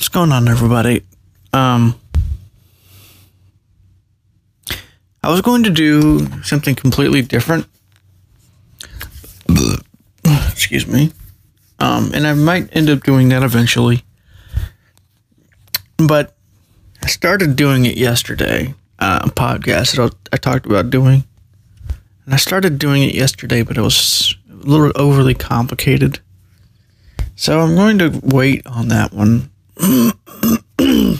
What's going on, everybody? Um, I was going to do something completely different. Excuse me. Um, and I might end up doing that eventually. But I started doing it yesterday. Uh, a podcast that I talked about doing. And I started doing it yesterday, but it was a little overly complicated. So I'm going to wait on that one. I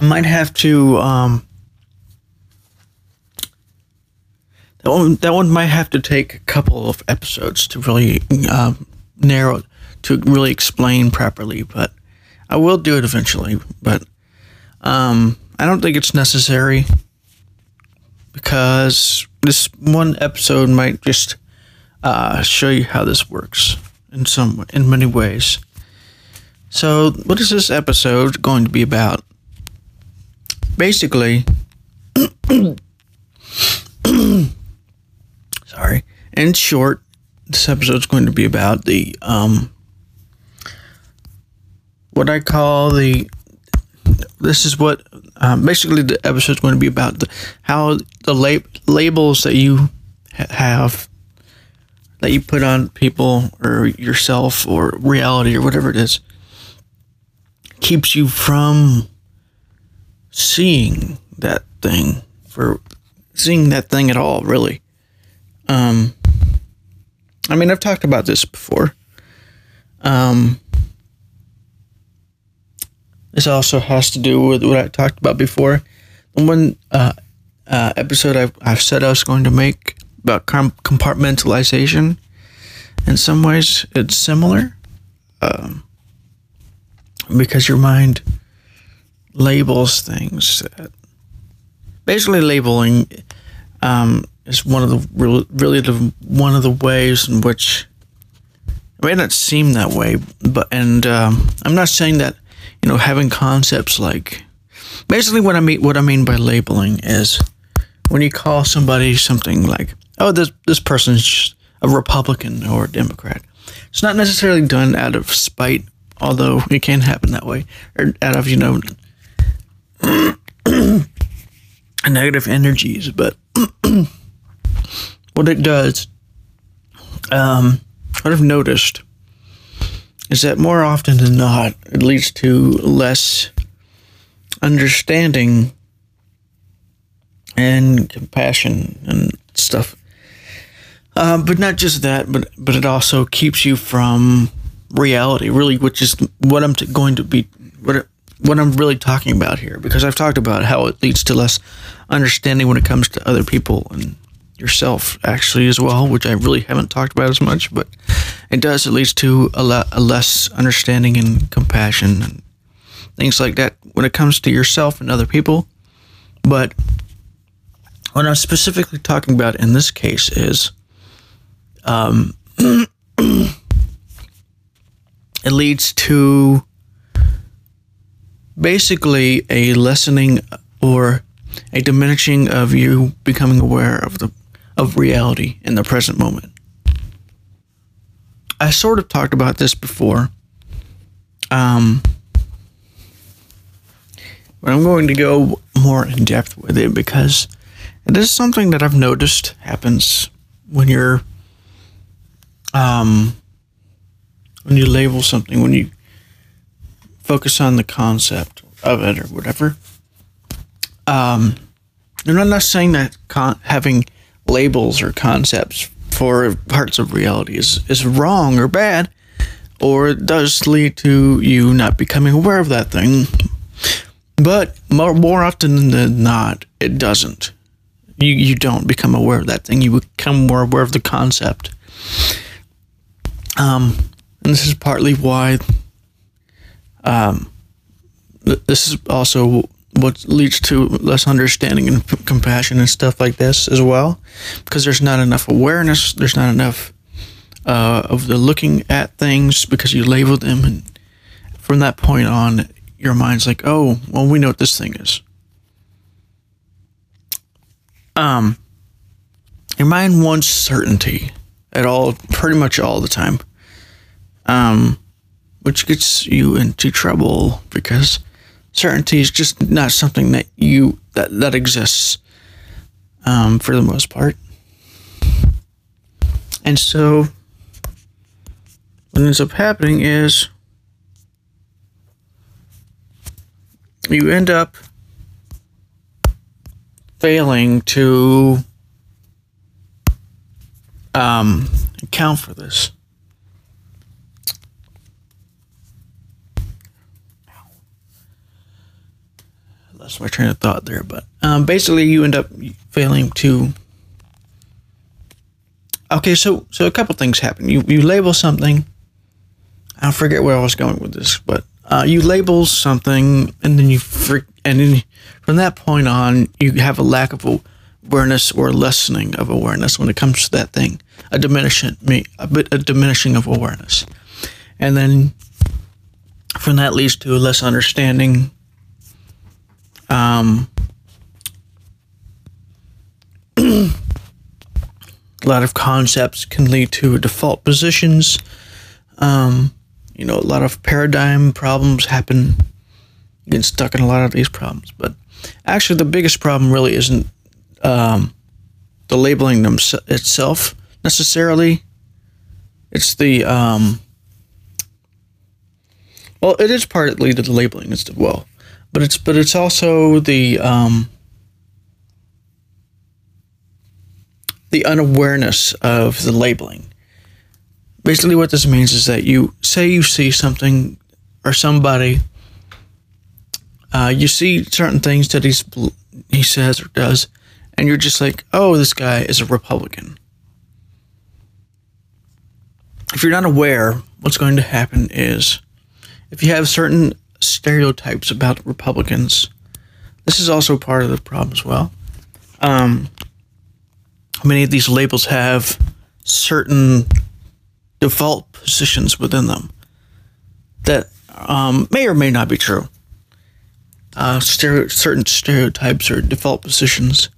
might have to um that one that one might have to take a couple of episodes to really um, narrow to really explain properly, but I will do it eventually. But um, I don't think it's necessary because this one episode might just uh, show you how this works in some in many ways. So, what is this episode going to be about? Basically, sorry. In short, this episode is going to be about the um, what I call the. This is what um, basically the episode is going to be about the, how the lab, labels that you ha- have that you put on people or yourself or reality or whatever it is keeps you from seeing that thing for seeing that thing at all really. Um i mean i've talked about this before. Um this also has to do with what i talked about before. The one uh, uh episode I've, I've said i was going to make about compartmentalization. In some ways, it's similar um, because your mind labels things. Basically, labeling um, is one of the really the one of the ways in which it may not seem that way, but and um, I'm not saying that you know having concepts like basically what I mean what I mean by labeling is when you call somebody something like oh, this this person's a Republican or a Democrat. It's not necessarily done out of spite, although it can happen that way, or out of you know negative energies. But what it does, um, what I've noticed is that more often than not, it leads to less understanding and compassion and stuff uh, but not just that, but but it also keeps you from reality, really, which is what I'm t- going to be what what I'm really talking about here. Because I've talked about how it leads to less understanding when it comes to other people and yourself, actually, as well, which I really haven't talked about as much. But it does. It leads to a, lot, a less understanding and compassion and things like that when it comes to yourself and other people. But what I'm specifically talking about in this case is um, it leads to basically a lessening or a diminishing of you becoming aware of the of reality in the present moment. I sort of talked about this before. Um, but I'm going to go more in depth with it because it is something that I've noticed happens when you're um, when you label something, when you focus on the concept of it or whatever. Um, and I'm not saying that con- having labels or concepts for parts of reality is, is wrong or bad, or it does lead to you not becoming aware of that thing. But more, more often than not, it doesn't. You, you don't become aware of that thing. You become more aware of the concept. Um, and this is partly why. Um, this is also what leads to less understanding and p- compassion and stuff like this as well, because there's not enough awareness. There's not enough uh, of the looking at things because you label them, and from that point on, your mind's like, oh, well, we know what this thing is. Um, your mind wants certainty at all, pretty much all the time. Um, which gets you into trouble because certainty is just not something that you that that exists um, for the most part. And so, what ends up happening is you end up failing to um, account for this. Lost my train of thought there, but um, basically you end up failing to. Okay, so so a couple things happen. You you label something. I forget where I was going with this, but uh, you label something, and then you freak, and then from that point on, you have a lack of awareness or lessening of awareness when it comes to that thing, a diminishing me a bit a diminishing of awareness, and then from that leads to a less understanding um, a lot of concepts can lead to default positions. Um, you know, a lot of paradigm problems happen. You get stuck in a lot of these problems. But actually, the biggest problem really isn't um, the labeling them itself necessarily. It's the um, well, it is partly the labeling as well but it's but it's also the um, the unawareness of the labeling. Basically, what this means is that you say you see something or somebody, uh, you see certain things that he's he says or does, and you're just like, oh, this guy is a Republican. If you're not aware, what's going to happen is, if you have certain stereotypes about Republicans. This is also part of the problem as well. Um, many of these labels have certain default positions within them that um, may or may not be true. Uh, stereo- certain stereotypes or default positions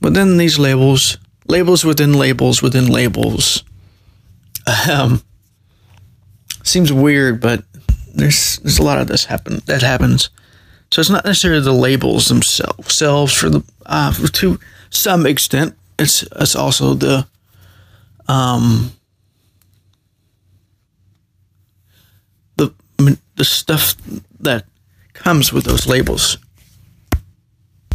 within these labels, labels within labels within labels. Um, seems weird, but there's there's a lot of this happen that happens. So it's not necessarily the labels themselves for the uh, to some extent. It's it's also the um the the stuff that comes with those labels.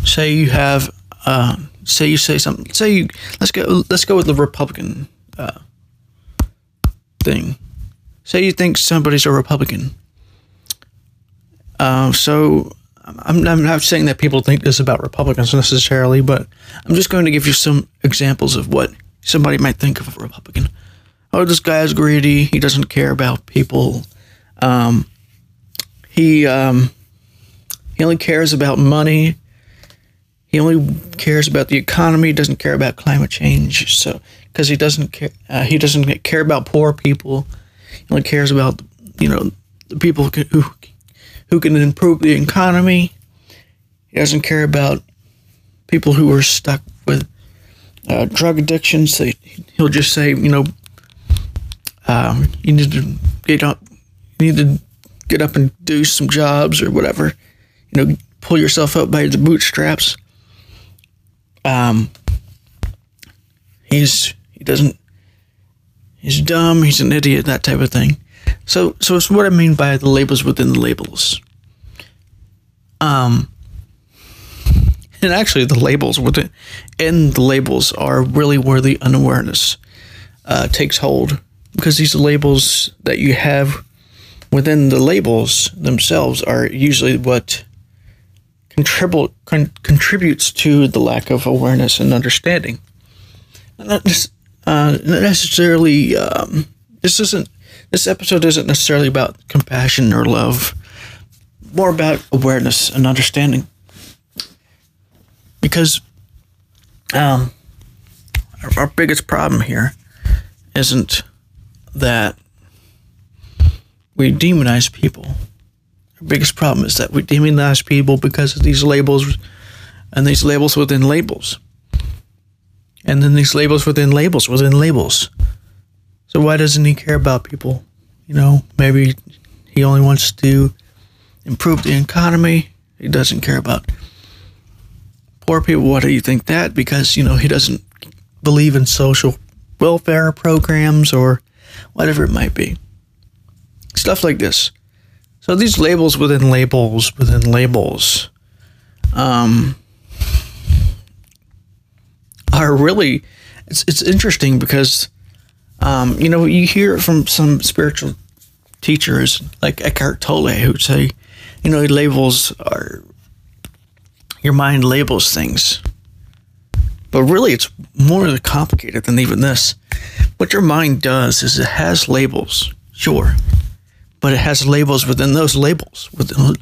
Say you have uh, say you say something. Say you let's go let's go with the Republican uh, thing. Say you think somebody's a Republican uh, so I'm, I'm not saying that people think this about Republicans necessarily, but I'm just going to give you some examples of what somebody might think of a Republican. Oh, this guy is greedy. He doesn't care about people. Um, he um, he only cares about money. He only cares about the economy. He Doesn't care about climate change. So because he doesn't care, uh, he doesn't care about poor people. He only cares about you know the people who who can improve the economy. He doesn't care about people who are stuck with uh, drug addictions. They, he'll just say, you know, um, you need to get up, you need to get up and do some jobs or whatever. You know, pull yourself up by the bootstraps. Um, he's he doesn't he's dumb. He's an idiot. That type of thing. So, so it's what I mean by the labels within the labels. Um, and actually, the labels within and the labels are really where the unawareness uh, takes hold because these labels that you have within the labels themselves are usually what contribute con- contributes to the lack of awareness and understanding. Not, uh, not necessarily. Um, this isn't this episode isn't necessarily about compassion or love, more about awareness and understanding. Because um, our, our biggest problem here isn't that we demonize people. Our biggest problem is that we demonize people because of these labels and these labels within labels. And then these labels within labels within labels. So why doesn't he care about people? You know, maybe he only wants to improve the economy. He doesn't care about poor people. Why do you think that? Because, you know, he doesn't believe in social welfare programs or whatever it might be. Stuff like this. So these labels within labels within labels um, are really it's it's interesting because um, you know you hear it from some spiritual teachers like Eckhart Tolle who say you know he labels your mind labels things. But really it's more complicated than even this. What your mind does is it has labels sure but it has labels within those labels. Within,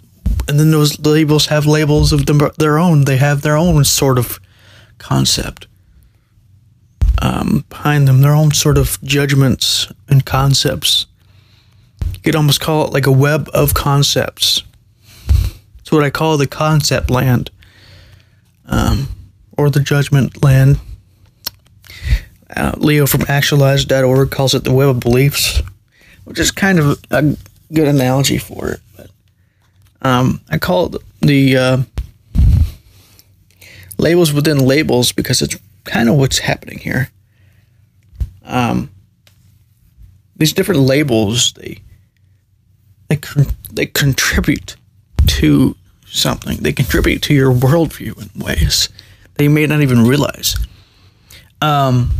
and then those labels have labels of them, their own. They have their own sort of concept um, behind them, their own sort of judgments and concepts. You could almost call it like a web of concepts. It's what I call the concept land, um, or the judgment land. Uh, Leo from actualized.org calls it the web of beliefs, which is kind of a good analogy for it. But um, I call it the uh, labels within labels because it's kind of what's happening here. Um, these different labels they they con- they contribute to something. They contribute to your worldview in ways that you may not even realize. Um,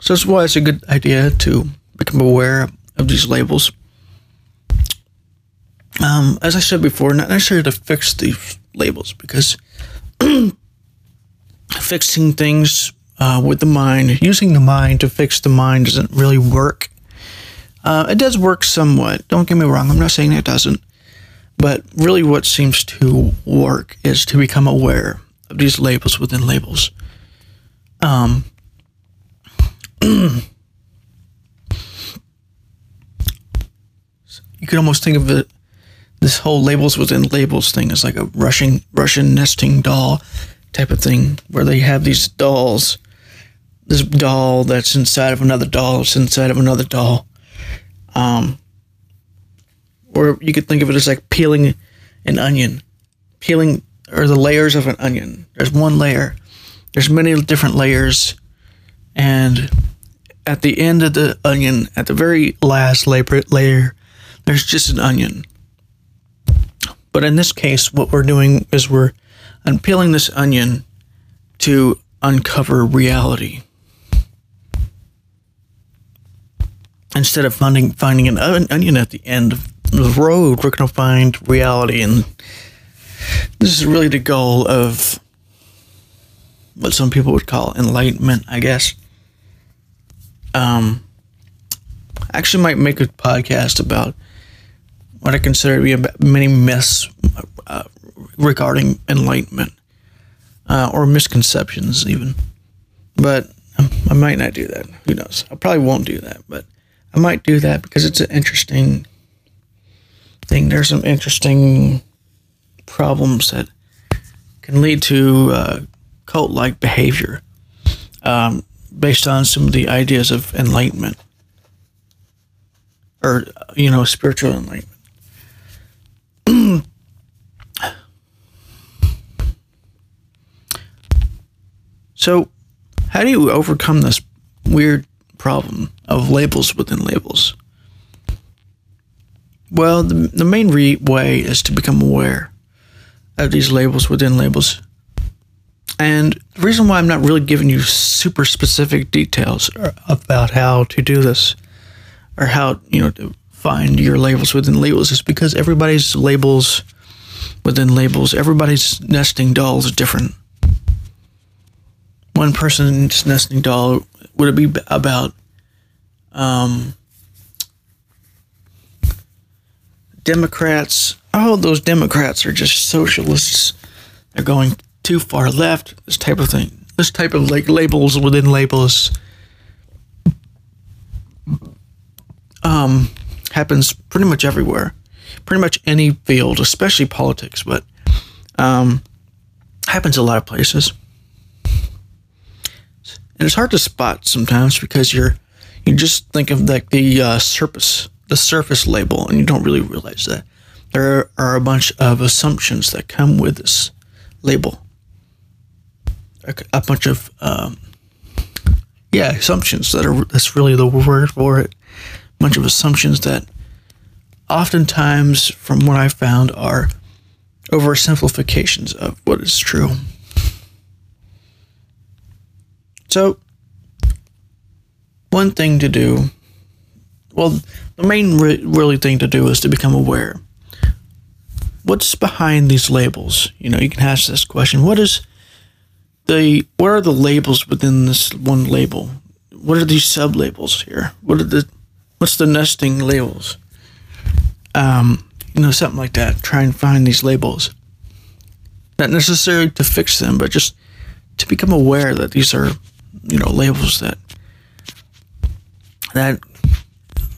so that's why it's a good idea to become aware of these labels. Um, as I said before, not necessarily to fix these labels because fixing things uh, with the mind, using the mind to fix the mind doesn't really work. Uh, it does work somewhat. Don't get me wrong. I'm not saying it doesn't. But really, what seems to work is to become aware of these labels within labels. Um, you could almost think of it, this whole labels within labels thing is like a Russian Russian nesting doll type of thing where they have these dolls. This doll that's inside of another doll, it's inside of another doll. Um, or you could think of it as like peeling an onion, peeling or the layers of an onion. There's one layer. There's many different layers, and at the end of the onion, at the very last layer, there's just an onion. But in this case, what we're doing is we're unpeeling this onion to uncover reality. Instead of finding finding an onion at the end of the road, we're going to find reality, and this is really the goal of what some people would call enlightenment, I guess. Um, I actually might make a podcast about what I consider to be many myths uh, regarding enlightenment uh, or misconceptions, even. But I might not do that. Who knows? I probably won't do that, but I might do that because it's an interesting thing. There's some interesting problems that can lead to uh, cult like behavior um, based on some of the ideas of enlightenment or, you know, spiritual enlightenment. So, how do you overcome this weird problem of labels within labels? Well, the, the main re- way is to become aware of these labels within labels. And the reason why I'm not really giving you super specific details about how to do this or how, you know, to find your labels within labels is because everybody's labels within labels, everybody's nesting dolls is different one person's nesting doll would it be about um, Democrats? Oh, those Democrats are just socialists. They're going too far left. This type of thing. This type of like labels within labels um, happens pretty much everywhere, pretty much any field, especially politics, but um, happens a lot of places and it's hard to spot sometimes because you're You just think of like the uh, surface, the surface label, and you don't really realize that there are a bunch of assumptions that come with this label. A, bunch of um, yeah assumptions that are that's really the word for it. A bunch of assumptions that oftentimes, from what I found, are oversimplifications of what is true. So, one thing to do, well, the main re- really thing to do is to become aware. What's behind these labels? You know, you can ask this question: What is the what are the labels within this one label? What are these sub labels here? What are the what's the nesting labels? Um, you know, something like that. Try and find these labels. Not necessarily to fix them, but just to become aware that these are, you know, labels that that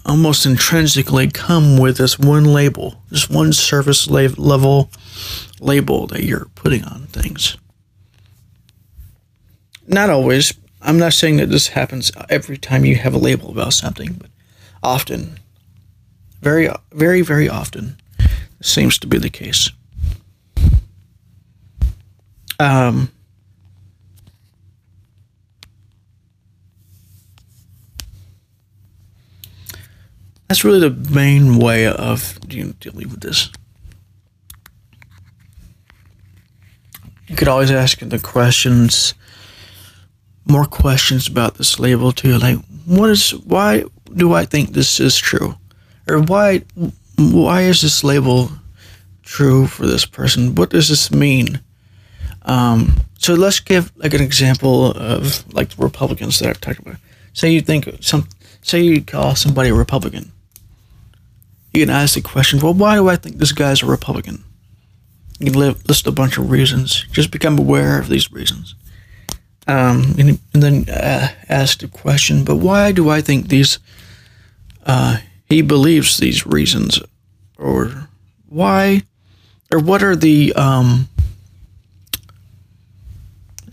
almost intrinsically come with this one label, this one surface level label that you're putting on things. Not always. I'm not saying that this happens every time you have a label about something, but often, very, very, very often, seems to be the case. Um, that's really the main way of you know, dealing with this. You could always ask the questions, more questions about this label too. Like, what is? Why do I think this is true, or why? Why is this label true for this person? What does this mean? Um, so let's give like an example of like the Republicans that I've talked about. Say you think some, say you call somebody a Republican. You can ask the question, well, why do I think this guy's a Republican? You can list a bunch of reasons. Just become aware of these reasons. Um, and, and, then uh, ask the question, but why do I think these, uh, he believes these reasons? Or why, or what are the, um,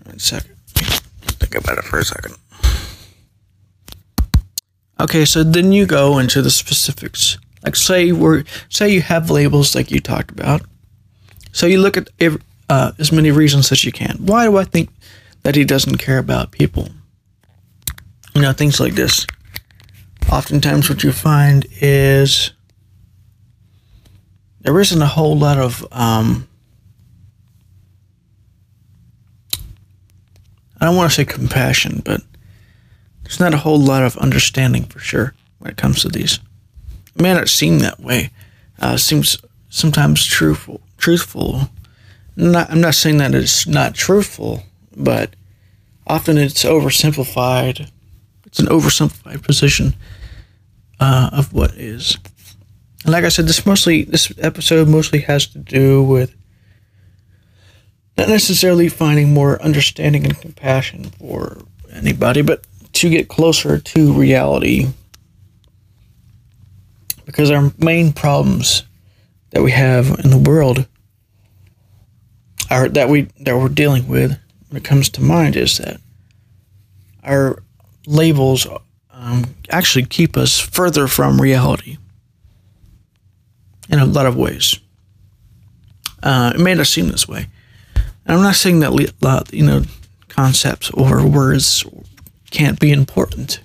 a second. Think about it for a second. Okay, so then you go into the specifics. Like say we're say you have labels like you talked about. So you look at every, uh, as many reasons as you can. Why do I think that he doesn't care about people? You know, things like this. Oftentimes, what you find is there isn't a whole lot of um, I don't want to say compassion, but there's not a whole lot of understanding for sure when it comes to these. May not seem that way. Uh, seems sometimes truthful. Truthful. Not, I'm not saying that it's not truthful, but often it's oversimplified. It's an oversimplified position uh, of what is. And like I said, this mostly this episode mostly has to do with not necessarily finding more understanding and compassion for anybody, but to get closer to reality. Because our main problems that we have in the world are that we that we're dealing with when it comes to mind is that our labels um, actually keep us further from reality in a lot of ways. Uh, it may not seem this way, and I'm not saying that you know concepts or words can't be important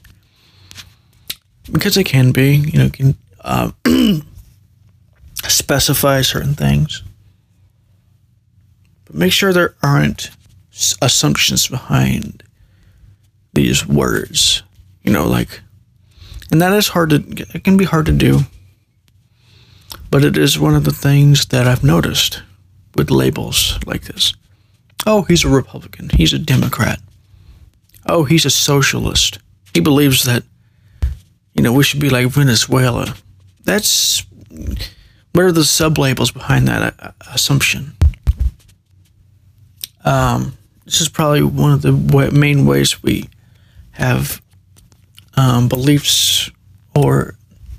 because they can be. You know, can uh, specify certain things, but make sure there aren't assumptions behind these words. You know, like, and that is hard to. It can be hard to do, but it is one of the things that I've noticed with labels like this. Oh, he's a Republican. He's a Democrat. Oh, he's a socialist. He believes that, you know, we should be like Venezuela. That's what are the sub labels behind that uh, assumption? Um, this is probably one of the main ways we have um, beliefs or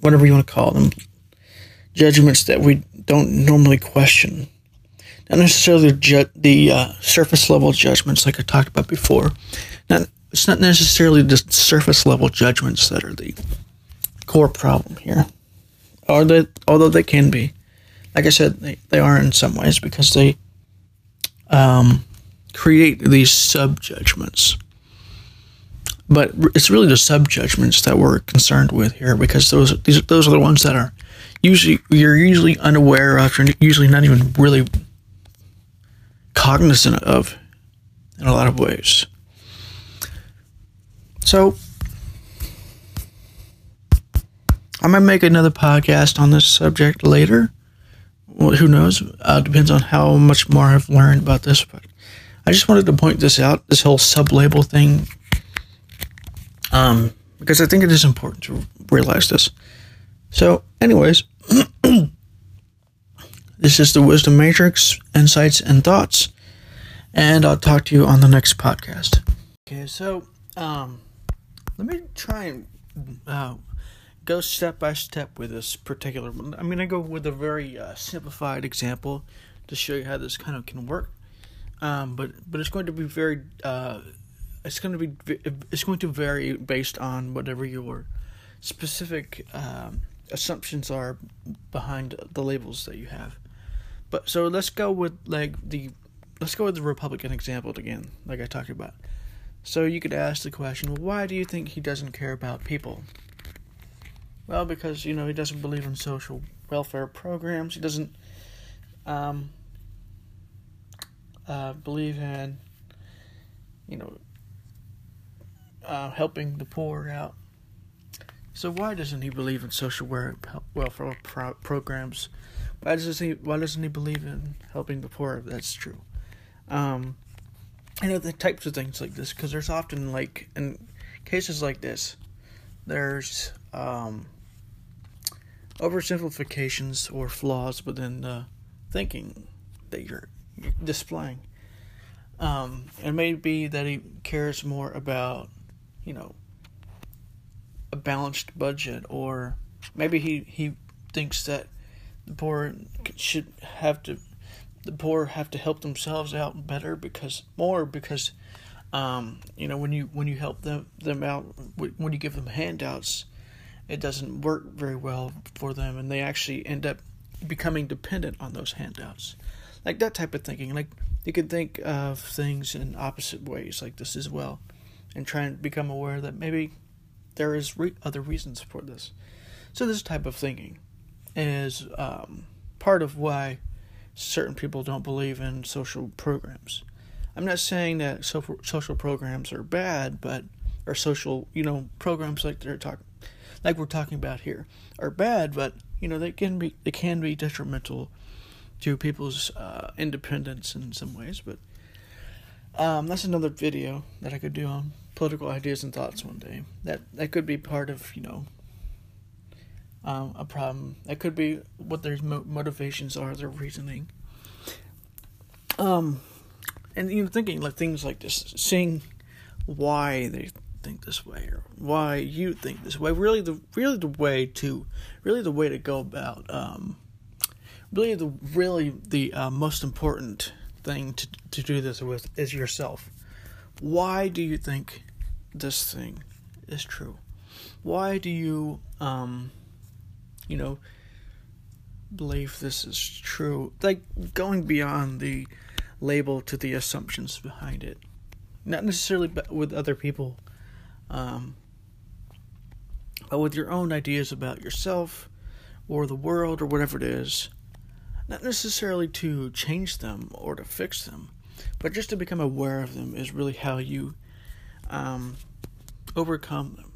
whatever you want to call them, judgments that we don't normally question not necessarily the, ju- the uh, surface level judgments like I talked about before, not it's not necessarily the surface level judgments that are the core problem here. Or that although they can be. Like I said, they, they are in some ways because they um, create these sub judgments. But it's really the sub judgments that we're concerned with here because those these those are the ones that are usually you're usually unaware of, you're usually not even really cognizant of in a lot of ways. So I might make another podcast on this subject later. Well, who knows? Uh, depends on how much more I've learned about this. But I just wanted to point this out, this whole sub-label thing, um, because I think it is important to realize this. So, anyways, this is the Wisdom Matrix, insights and thoughts, and I'll talk to you on the next podcast. Okay, so um, let me try and uh, go step by step with this particular one. I'm going to go with a very uh, simplified example to show you how this kind of can work. Um, but but it's going to be very uh, it's going to be it's going to vary based on whatever your specific um, assumptions are behind the labels that you have. But so let's go with like the let's go with the Republican example again, like I talked about. So you could ask the question, why do you think he doesn't care about people? Well, because you know he doesn't believe in social welfare programs. He doesn't um, uh, believe in you know uh, helping the poor out. So why doesn't he believe in social welfare pro- programs? Why does he Why doesn't he believe in helping the poor? That's true. Um, you know the types of things like this because there's often like in cases like this, there's um, oversimplifications or flaws within the thinking that you're, displaying. Um, it may be that he cares more about, you know, a balanced budget, or maybe he, he thinks that the poor should have to, the poor have to help themselves out better because more because, um, you know, when you when you help them them out when you give them handouts, it doesn't work very well for them and they actually end up becoming dependent on those handouts. Like that type of thinking. Like you can think of things in opposite ways like this as well and try and become aware that maybe there is re- other reasons for this. So this type of thinking is um, part of why certain people don't believe in social programs. I'm not saying that social programs are bad, but or social, you know, programs like they're talking like we're talking about here are bad, but you know they can be they can be detrimental to people's uh, independence in some ways. But um, that's another video that I could do on political ideas and thoughts one day. That that could be part of you know um, a problem. That could be what their mo- motivations are, their reasoning. Um, and you know, thinking like things like this, seeing why they think this way or why you think this way. Really, the really the way to really the way to go about um, really the really the uh, most important thing to to do this with is yourself. Why do you think this thing is true? Why do you um, you know believe this is true? Like going beyond the label to the assumptions behind it not necessarily with other people um, but with your own ideas about yourself or the world or whatever it is, not necessarily to change them or to fix them, but just to become aware of them is really how you um, overcome them.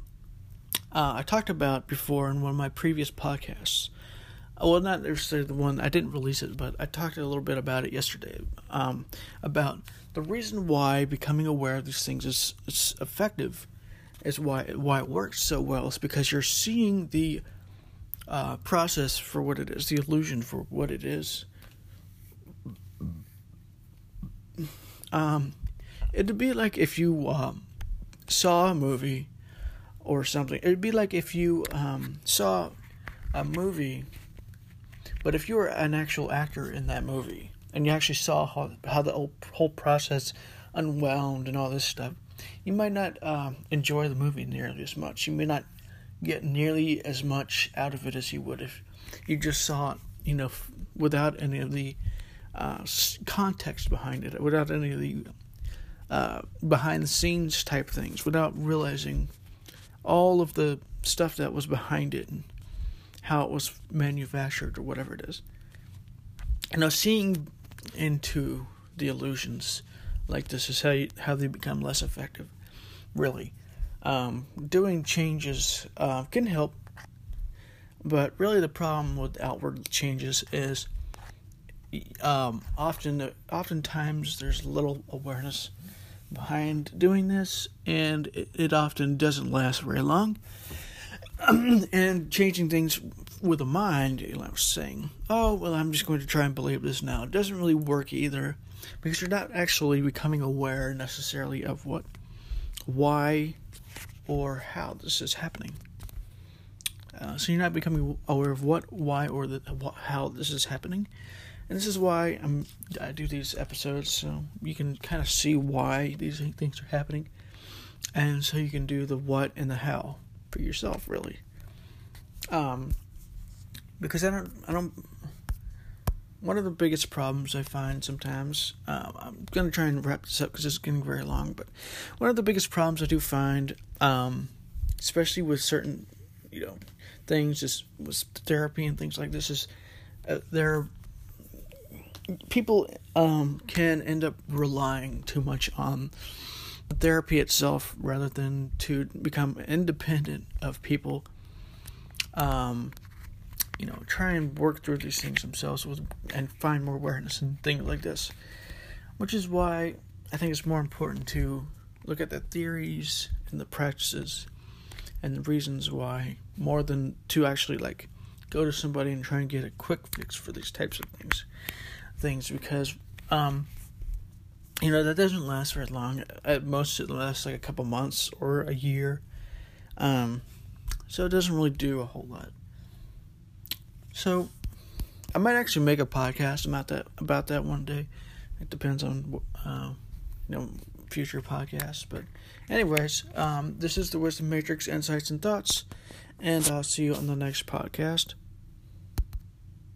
Uh, I talked about before in one of my previous podcasts. Uh, well, not necessarily the one I didn't release it, but I talked a little bit about it yesterday. Um, about the reason why becoming aware of these things is, is effective is why why it works so well is because you're seeing the uh, process for what it is, the illusion for what it is. Um, it'd be like if you um, saw a movie or something. It'd be like if you um, saw a movie, but if you were an actual actor in that movie and you actually saw how how the whole, whole process unwound and all this stuff you might not uh, enjoy the movie nearly as much. You may not get nearly as much out of it as you would if you just saw it, you know, f- without any of the uh, context behind it, without any of the uh, behind the scenes type things, without realizing all of the stuff that was behind it and how it was manufactured or whatever it is. Know, seeing into the illusions like this is how you, how they become less effective. Really, um, doing changes uh, can help, but really the problem with outward changes is um, often oftentimes there's little awareness behind doing this, and it, it often doesn't last very long. and changing things with a mind, you know, saying, "Oh, well, I'm just going to try and believe this now." It doesn't really work either, because you're not actually becoming aware necessarily of what, why, or how this is happening. Uh, so you're not becoming aware of what, why, or the, what, how this is happening, and this is why I'm I do these episodes so you can kind of see why these things are happening, and so you can do the what and the how for yourself, really. Um, because I don't I don't. One of the biggest problems I find sometimes, um, I'm gonna try and wrap this up because it's getting very long. But one of the biggest problems I do find, um, especially with certain, you know, things, just with therapy and things like this, is uh, there people um, can end up relying too much on therapy itself rather than to become independent of people. Um, you know, try and work through these things themselves with and find more awareness and things like this. Which is why I think it's more important to look at the theories and the practices and the reasons why more than to actually like go to somebody and try and get a quick fix for these types of things things because um, you know that doesn't last very long. At most, it lasts like a couple months or a year. Um, so it doesn't really do a whole lot. So I might actually make a podcast about that about that one day. It depends on uh, you know future podcasts. But anyways, um, this is the Wisdom Matrix insights and thoughts, and I'll see you on the next podcast.